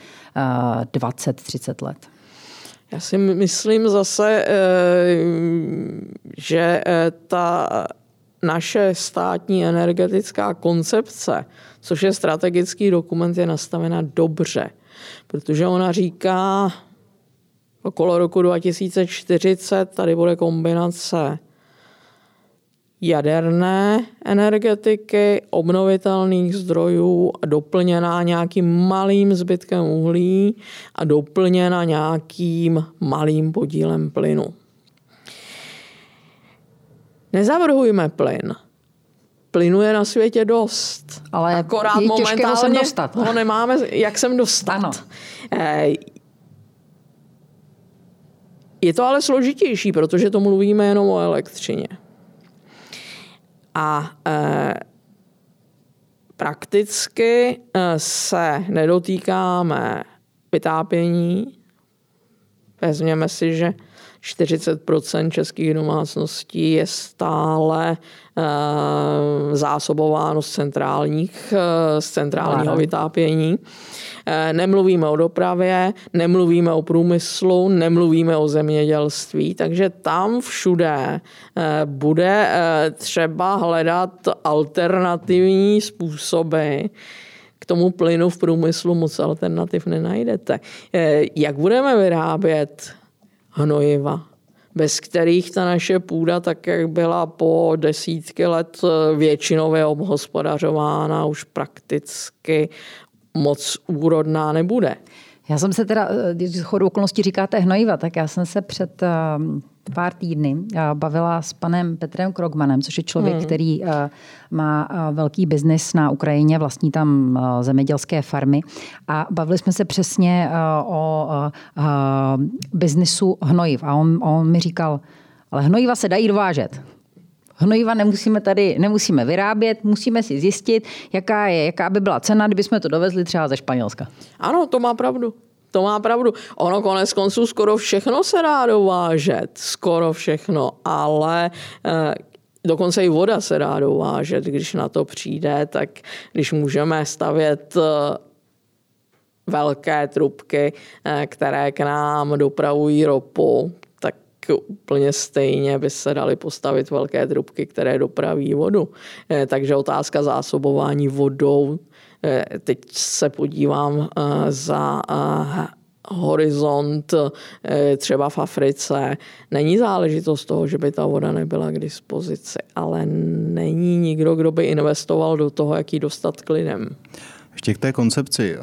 20-30 let? Já si myslím zase, že ta naše státní energetická koncepce, což je strategický dokument, je nastavena dobře, protože ona říká, okolo roku 2040 tady bude kombinace jaderné energetiky, obnovitelných zdrojů a doplněná nějakým malým zbytkem uhlí a doplněna nějakým malým podílem plynu. nezavrhujme plyn. Plynu je na světě dost. Ale Akorát je momentálně ho, sem dostat. ho nemáme, jak sem dostat. Ano. Eh, je to ale složitější, protože to mluvíme jenom o elektřině. A e, prakticky e, se nedotýkáme vytápění. Vezměme si, že 40% českých domácností je stále uh, zásobováno z, centrálních, uh, z centrálního vytápění. Uh, nemluvíme o dopravě, nemluvíme o průmyslu, nemluvíme o zemědělství, takže tam všude bude třeba hledat alternativní způsoby, k tomu plynu v průmyslu moc alternativ nenajdete. Jak budeme vyrábět hnojiva, bez kterých ta naše půda, tak jak byla po desítky let eh, většinově obhospodařována, už prakticky moc úrodná nebude. Já jsem se teda, eh, když chodou okolností říkáte hnojiva, tak já jsem se před eh, pár týdny bavila s panem Petrem Krogmanem, což je člověk, hmm. který má velký biznis na Ukrajině, vlastní tam zemědělské farmy a bavili jsme se přesně o biznisu hnojiv a on, on mi říkal, ale hnojiva se dají dovážet. Hnojiva nemusíme tady, nemusíme vyrábět, musíme si zjistit, jaká, je, jaká by byla cena, kdybychom to dovezli třeba ze Španělska. Ano, to má pravdu. To má pravdu. Ono konec konců skoro všechno se dá dovážet. Skoro všechno. Ale eh, Dokonce i voda se dá dovážet, když na to přijde, tak když můžeme stavět eh, velké trubky, eh, které k nám dopravují ropu, tak úplně stejně by se daly postavit velké trubky, které dopraví vodu. Takže otázka zásobování vodou, teď se podívám za horizont eh, třeba v Africe. Není záležitost toho, že by ta voda nebyla k dispozici, ale není nikdo, kdo by investoval do toho, jak ji dostat k lidem. Ještě k té koncepci.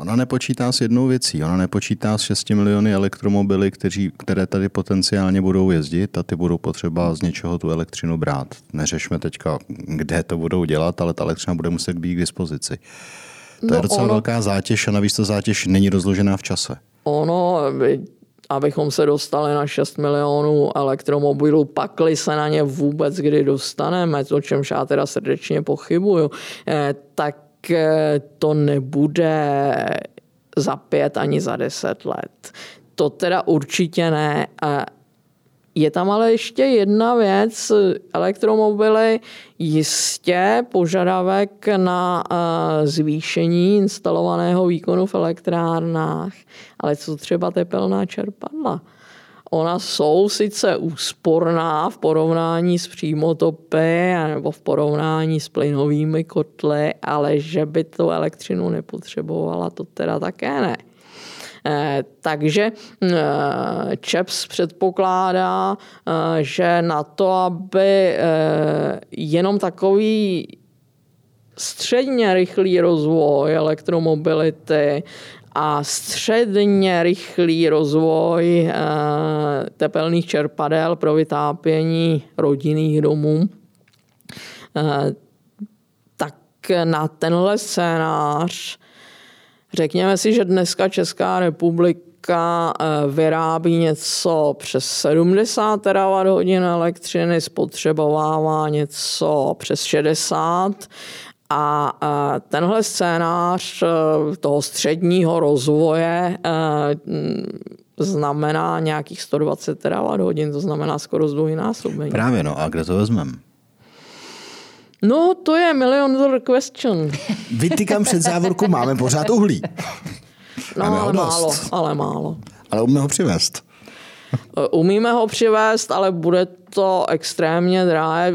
Ona nepočítá s jednou věcí. Ona nepočítá s 6 miliony elektromobily, kteří, které tady potenciálně budou jezdit a ty budou potřeba z něčeho tu elektřinu brát. Neřešme teďka, kde to budou dělat, ale ta elektřina bude muset být k dispozici. To no je docela ono, velká zátěž a navíc ta zátěž není rozložená v čase. Ono, abychom se dostali na 6 milionů elektromobilů, pakli se na ně vůbec kdy dostaneme, o čemž já teda srdečně pochybuju, eh, tak to nebude za pět ani za deset let. To teda určitě ne. Je tam ale ještě jedna věc. Elektromobily jistě požadavek na eh, zvýšení instalovaného výkonu v elektrárnách, ale co třeba tepelná čerpadla? Ona jsou sice úsporná v porovnání s přímotopy nebo v porovnání s plynovými kotly, ale že by tu elektřinu nepotřebovala, to teda také ne. Eh, takže eh, ČEPS předpokládá, eh, že na to, aby jenom takový středně rychlý rozvoj elektromobility a středně rychlý rozvoj tepelných čerpadel pro vytápění rodinných domů, tak na tenhle scénář Řekněme si, že dneska Česká republika eh, vyrábí něco přes 70 terawatt hodin elektřiny, spotřebovává něco přes 60 a tenhle scénář eh, toho středního rozvoje znamená nějakých 120 terawatt hodin, to znamená skoro zdvojnásobení. Právě no, a kde to vezmeme? No, to je million dollar question. Vytykám před závorku, máme pořád uhlí. No, máme ale málo, ale málo. Ale umíme ho přivést. Umíme ho přivést, ale bude to extrémně drahé.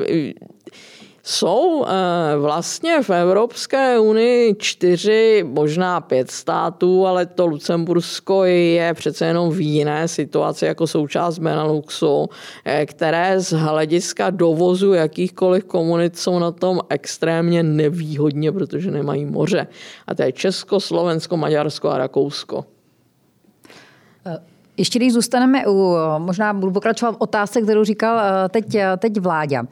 Jsou eh, vlastně v Evropské unii čtyři, možná pět států, ale to Lucembursko je přece jenom v jiné situaci jako součást Beneluxu, eh, které z hlediska dovozu jakýchkoliv komunit jsou na tom extrémně nevýhodně, protože nemají moře. A to je Česko, Slovensko, Maďarsko a Rakousko. Eh, Ještě když zůstaneme u, možná budu pokračovat otázce, kterou říkal teď, teď Vláďa.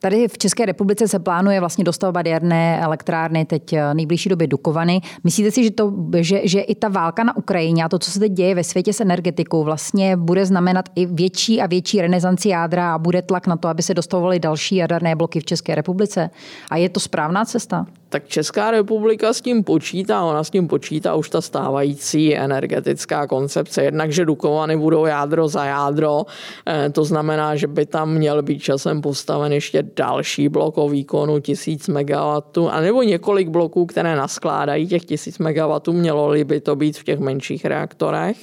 Tady v České republice se plánuje vlastně dostavba jaderné elektrárny teď eh, nejbližší době Dukovany. Myslíte si, že, to, že, že i ta válka na Ukrajině a to, co se teď děje ve světě s energetikou, vlastně bude znamenat i větší a větší renesanci jádra a bude tlak na to, aby se dostavovaly další jaderné bloky v České republice? A je to správná cesta? Tak Česká republika s tím počítá, ona s tím počítá už ta stávající energetická koncepce. Jednak, že Dukovany budou jádro za jádro, eh, to znamená, že by tam měl být časem postaven ještě další blok o výkonu 1000 MW, anebo několik bloků, které naskládají těch 1000 MW, mělo by to být v těch menších reaktorech.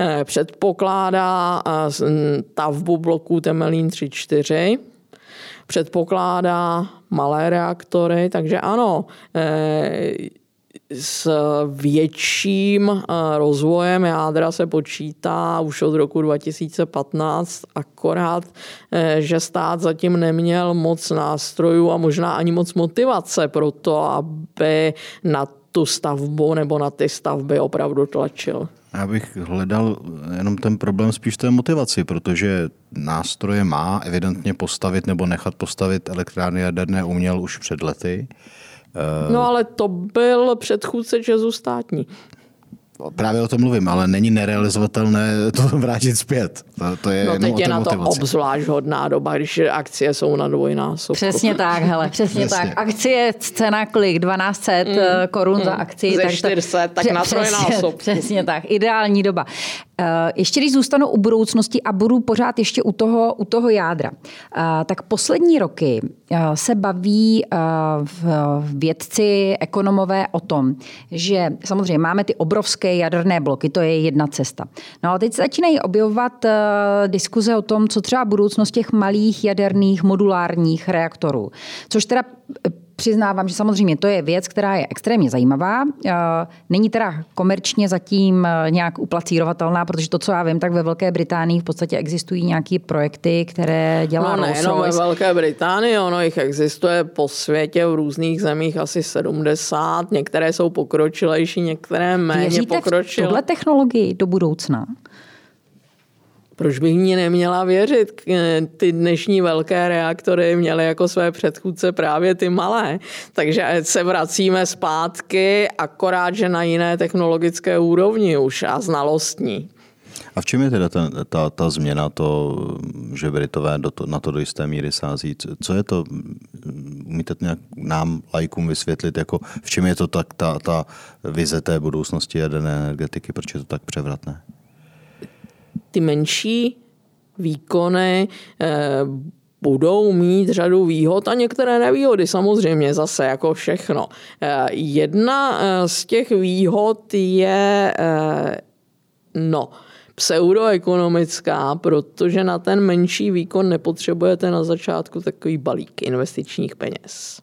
Eh, předpokládá eh, stavbu bloků Temelín 3-4, předpokládá malé reaktory, takže ano, eh, s větším eh, rozvojem jádra se počítá už od roku 2015, akorát, eh, že stát zatím neměl moc nástrojů a možná ani moc motivace pro to, aby na tu stavbu nebo na ty stavby opravdu tlačil. Já bych hledal jenom ten problém spíš té motivaci, protože nástroje má evidentně postavit nebo nechat postavit elektrárny jaderné uměl už před lety. No ale to byl předchůdce Česu státní. Právě o tom mluvím, ale není nerealizovatelné to vrátit zpět. To, to je no teď je na to motivaci. obzvlášť hodná doba, když akcie jsou na dvojnásobku. Přesně tak, hele, přesně, přesně. tak. Akcie, cena kolik? 1200 mm. korun mm. za akci. Ze tak 400, tak na trojnásobku. Přesně, přesně tak, ideální doba. Eh, ještě když zůstanu u budoucnosti a budu pořád ještě u toho, u toho jádra, eh, tak poslední roky eh, se baví vědci, ekonomové o tom, že samozřejmě máme ty obrovské jaderné bloky, to je jedna cesta. No ale teď se začínají objevovat diskuze o tom, co třeba budoucnost těch malých jaderných modulárních reaktorů, což teda přiznávám, že samozřejmě to je věc, která je extrémně zajímavá. Eh, není teda komerčně zatím eh, nějak uplacírovatelná, protože to, co já vím, tak ve Velké Británii v podstatě existují nějaké projekty, které dělá No nejenom ve Velké Británii, ono jich existuje po světě v různých zemích asi 70, některé jsou pokročilejší, některé méně Věříte pokročilé. v tuhle technologii do budoucna? Proč bych ní neměla věřit? Ty dnešní velké reaktory měly jako své předchůdce právě ty malé. Takže se vracíme zpátky, akorát, že na jiné technologické úrovni už a znalostní. A v čem je teda ta, ta, ta změna, to, že Britové do to, na to do jisté míry sází? Co je to, umíte nějak nám, lajkům, vysvětlit, jako v čem je to tak ta, ta vize té budoucnosti jaderné energetiky, proč je to tak převratné? Ty menší výkony eh, budou mít řadu výhod a některé nevýhody samozřejmě zase jako všechno. Eh, jedna eh, z těch výhod je no, pseudoekonomická, protože na ten menší výkon nepotřebujete na začátku takový balík investičních peněz.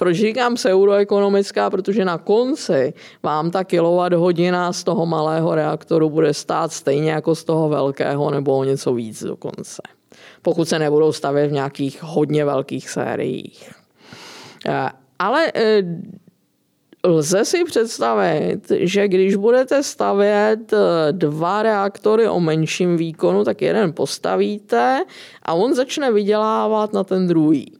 Proč říkám pseudoekonomická? Protože na konci vám ta kilowatt hodina z toho malého reaktoru bude stát stejně jako z toho velkého nebo o něco víc dokonce. Pokud se nebudou stavět v nějakých hodně velkých sériích. Eh, ale eh, Lze si představit, že když budete stavět eh, dva reaktory o menším výkonu, tak jeden postavíte a on začne vydělávat na ten druhý.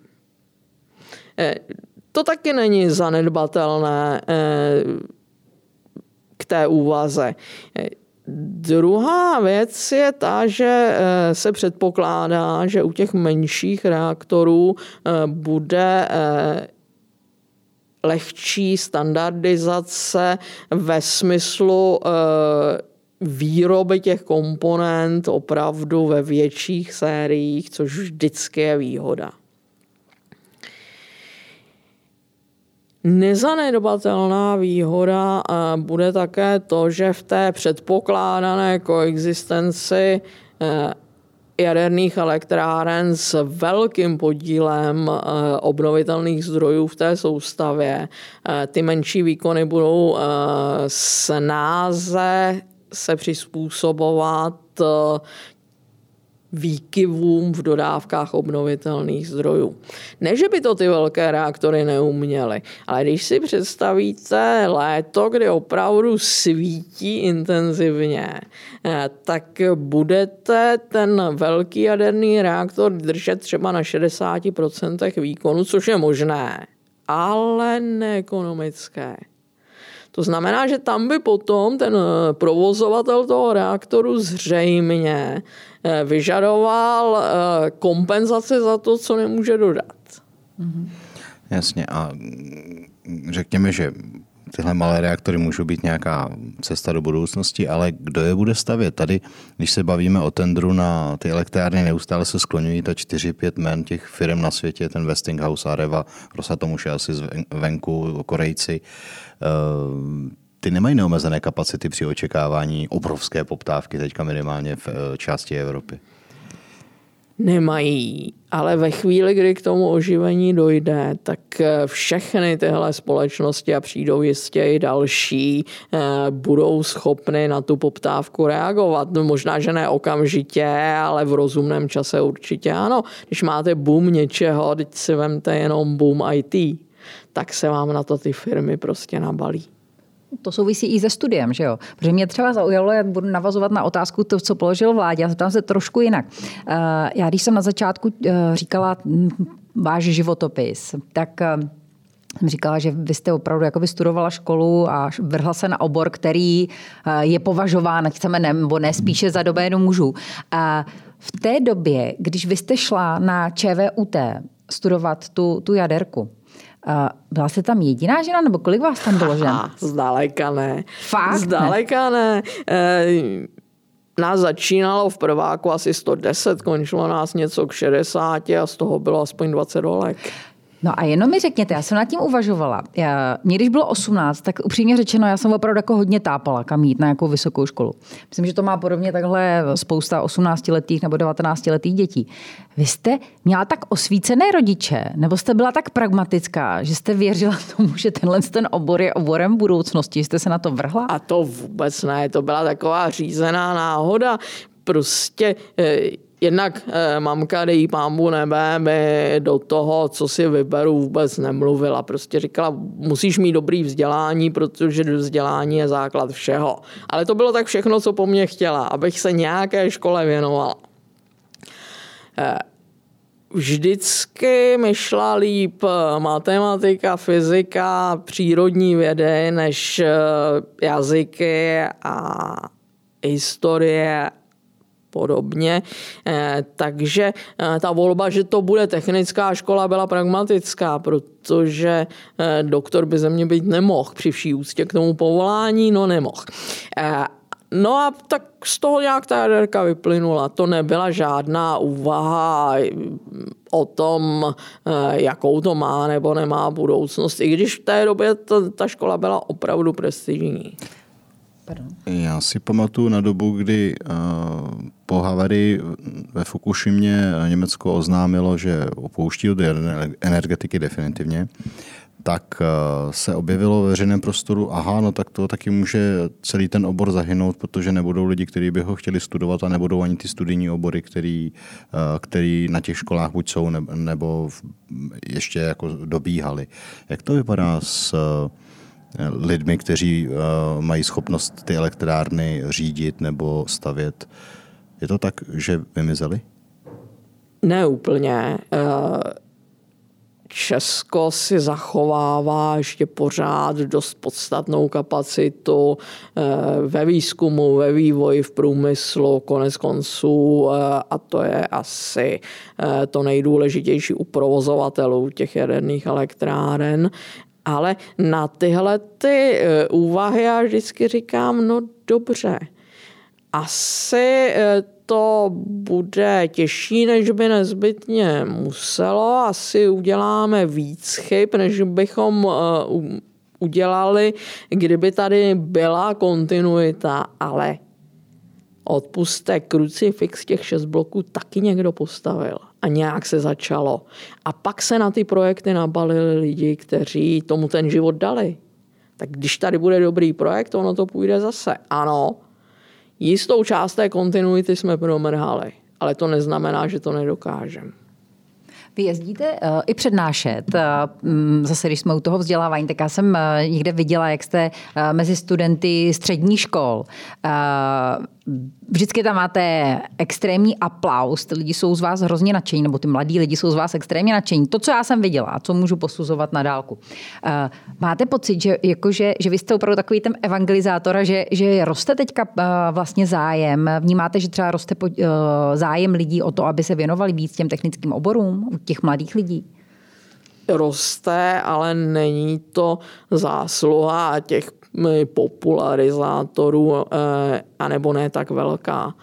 To taky není zanedbatelné eh, k té úvaze. Druhá věc je ta, že eh, se předpokládá, že u těch menších reaktorů eh, bude lehčí standardizace ve smyslu výroby těch komponent opravdu ve větších sériích, což vždycky je výhoda. Nezanedbatelná výhoda eh, bude také to, že v té předpokládané koexistenci eh, jaderných elektráren s velkým podílem eh, obnovitelných zdrojů v té soustavě. Ty menší výkony budou snáze se přizpůsobovat výkyvům v dodávkách obnovitelných zdrojů. Ne, že by to ty velké reaktory neuměly, ale když si představíte léto, kdy opravdu svítí intenzivně, eh, tak budete ten velký jaderný reaktor držet třeba na 60% výkonu, což je možné, ale neekonomické. To znamená, že tam by potom ten eh, provozovatel toho reaktoru zřejmě vyžadoval eh, kompenzaci za to, co nemůže dodat. Mm-hmm. Jasně a mm, řekněme, že tyhle malé reaktory můžou být nějaká cesta do budoucnosti, ale kdo je bude stavět? Tady, když se bavíme o tendru na ty elektrárny, neustále se skloňují ta 4-5 men těch firm na světě, ten Westinghouse, Areva, Rosatom už je asi venku, Korejci. Eh, ty nemají neomezené kapacity při očekávání obrovské poptávky teďka minimálně v eh, části Evropy nemají. Ale ve chvíli, kdy k tomu oživení dojde, tak eh, všechny tyhle společnosti a přijdou jistě i další, eh, budou schopny na tu poptávku reagovat. No, možná, že ne okamžitě, ale v rozumném čase určitě ano. Když máte boom něčeho, teď si vemte jenom boom IT, tak se vám na to ty firmy prostě nabalí. To souvisí i se studiem, že jo? Protože mě třeba zaujalo, jak budu navazovat na otázku, to, co položil vládě, a zeptám se trošku jinak. Eh, já když jsem na začátku eh, říkala hm, váš životopis, tak eh, jsem říkala, že vy jste opravdu jako studovala školu a vrhla se na obor, který je považován, chceme nebo ne, spíše za doménu mužů. A v té době, když vy jste šla na ČVUT studovat tu, tu jaderku, byla jste tam jediná žena, nebo kolik vás tam bylo žen? Zdaleka ne. Fakt Zdaleka ne. ne. E, nás začínalo v prváku asi 110, končilo nás něco k 60 a z toho bylo aspoň 20 dolek. No a jenom mi řekněte, já jsem nad tím uvažovala. Já, mě když bylo 18, tak upřímně řečeno, já jsem opravdu jako hodně tápala, kam jít na nějakou vysokou školu. Myslím, že to má podobně takhle spousta 18-letých nebo 19-letých dětí. Vy jste měla tak osvícené rodiče, nebo jste byla tak pragmatická, že jste věřila tomu, že tenhle ten obor je oborem budoucnosti, jste se na to vrhla? A to vůbec ne, to byla taková řízená náhoda. Prostě eh, Jednak eh, mamka, dej pámbu nebe, mi do toho, co si vyberu, vůbec nemluvila. Prostě říkala, musíš mít dobrý vzdělání, protože vzdělání je základ všeho. Ale to bylo tak všechno, co po mně chtěla, abych se nějaké škole věnovala. Eh, vždycky mi šla líp matematika, fyzika, přírodní vědy než eh, jazyky a historie podobně. Eh, takže eh, ta volba, že to bude technická škola, byla pragmatická, protože eh, doktor by ze mě být nemohl při vší úctě k tomu povolání, no nemohl. No a tak z toho nějak ta jaderka vyplynula. To nebyla žádná úvaha o tom, jakou to má nebo nemá budoucnost, i když v té době ta, ta škola byla opravdu prestižní. Pardon. Já si pamatuju na dobu, kdy uh, po havárii ve Fukushimě Německo oznámilo, že opouští od energetiky definitivně, tak uh, se objevilo ve veřejném prostoru, aha, no tak to taky může celý ten obor zahynout, protože nebudou lidi, kteří by ho chtěli studovat a nebudou ani ty studijní obory, který, uh, který na těch školách buď jsou nebo ještě jako dobíhali. Jak to vypadá s lidmi, kteří uh, mají schopnost ty elektrárny řídit nebo stavět. Je to tak, že vymizeli? Ne úplně. Uh... Česko si zachovává ještě pořád dost podstatnou kapacitu eh, ve výzkumu, ve vývoji, v průmyslu, konec konců a to je asi to nejdůležitější u provozovatelů těch jaderných elektráren. Ale na tyhle ty e, úvahy já vždycky říkám, no dobře, asi e, to bude těžší, než by nezbytně muselo. Asi uděláme víc chyb, než bychom e, udělali, kdyby tady byla kontinuita, ale odpuste krucifix těch šest bloků taky někdo postavil a nějak se začalo. A pak se na ty projekty nabalili lidi, kteří tomu ten život dali. Tak když tady bude dobrý projekt, ono to půjde zase. Ano, jistou část té kontinuity jsme promrhali. ale to neznamená, že to nedokážeme. Vy jezdíte uh, i přednášet. Uh, zase, když jsme u toho vzdělávání, tak já jsem uh, někde viděla, jak jste uh, mezi studenty středních škol. Uh, vždycky tam máte extrémní aplaus, ty lidi jsou z vás hrozně nadšení, nebo ty mladí lidi jsou z vás extrémně nadšení. To, co já jsem viděla, co můžu posuzovat na dálku. Uh, máte pocit, že, jako že, vy jste opravdu takový ten evangelizátor a že, že roste teďka uh, vlastně zájem? Vnímáte, že třeba roste uh, zájem lidí o to, aby se věnovali víc těm technickým oborům u těch mladých lidí? roste, ale není to zásluha těch popularizátorů, eh, anebo ne tak velká.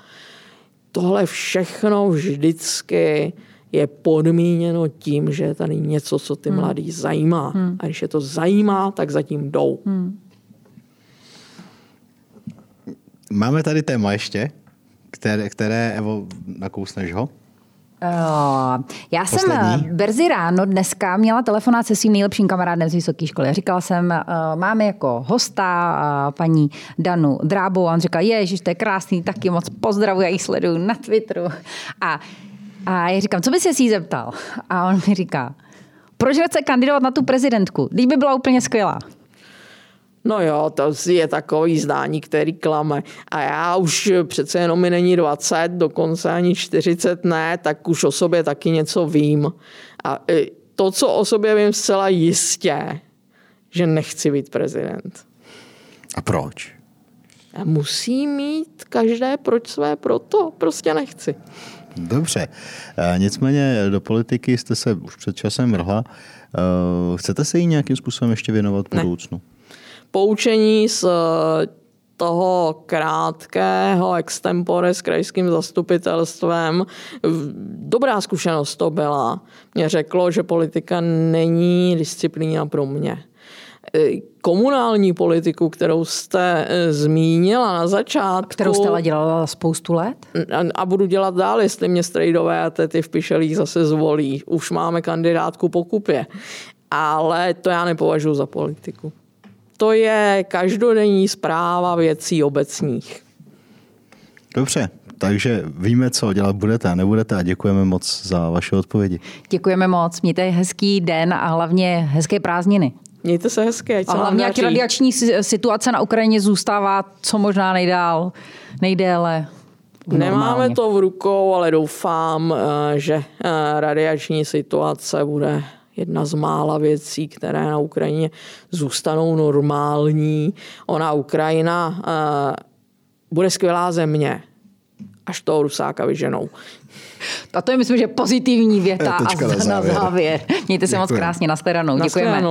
Tohle všechno vždycky je podmíněno tím, že je tady něco, co ty hmm. mladý zajímá. Hmm. A když je to zajímá, tak zatím jdou. Hmm. Máme tady téma ještě, které, které Evo, nakousneš ho? Já Poslední. jsem brzy ráno dneska měla telefonát se svým nejlepším kamarádem z vysoké školy. Říkala jsem, máme jako hosta paní Danu Drábou a on říkal, ježiš, to je krásný, taky moc pozdravuji, já ji sleduju na Twitteru. A, a já říkám, co by si jí zeptal? A on mi říká, proč chce kandidovat na tu prezidentku? Teď by byla úplně skvělá. No jo, to je takový zdání, který klame. A já už přece jenom mi není 20, dokonce ani 40 ne, tak už o sobě taky něco vím. A e, to, co o sobě vím zcela jistě, že nechci být prezident. A proč? A musí mít každé proč své proto. Prostě nechci. Dobře. E, nicméně do politiky jste se už před časem vrhla. E, chcete se jí nějakým způsobem ještě věnovat v budoucnu? Ne poučení z eh, toho krátkého extempore s krajským zastupitelstvem. Dobrá zkušenost to byla. Mě řeklo, že politika není disciplína pro mě. Eh, komunální politiku, kterou jste eh, zmínila na začátku. Kterou jste dělala spoustu let? A budu dělat dál, jestli mě strejdové a tety v Pišelích zase zvolí. Už máme kandidátku po kupě. Ale to já nepovažuji za politiku to je každodenní zpráva věcí obecních. Dobře, takže víme, co dělat budete a nebudete a děkujeme moc za vaše odpovědi. Děkujeme moc, mějte hezký den a hlavně hezké prázdniny. Mějte se hezky, ať A hlavně, jak radiační situace na Ukrajině zůstává co možná nejdál, nejdéle. Nemáme to v rukou, ale doufám, eh, že eh, radiační situace bude jedna z mála věcí, které na Ukrajině zůstanou normální. Ona Ukrajina uh, bude skvělá země, až toho Rusáka vyženou. A to je, myslím, že pozitivní věta a na závěr. Mějte se Děkujem. moc krásně, nashledanou. Děkujeme.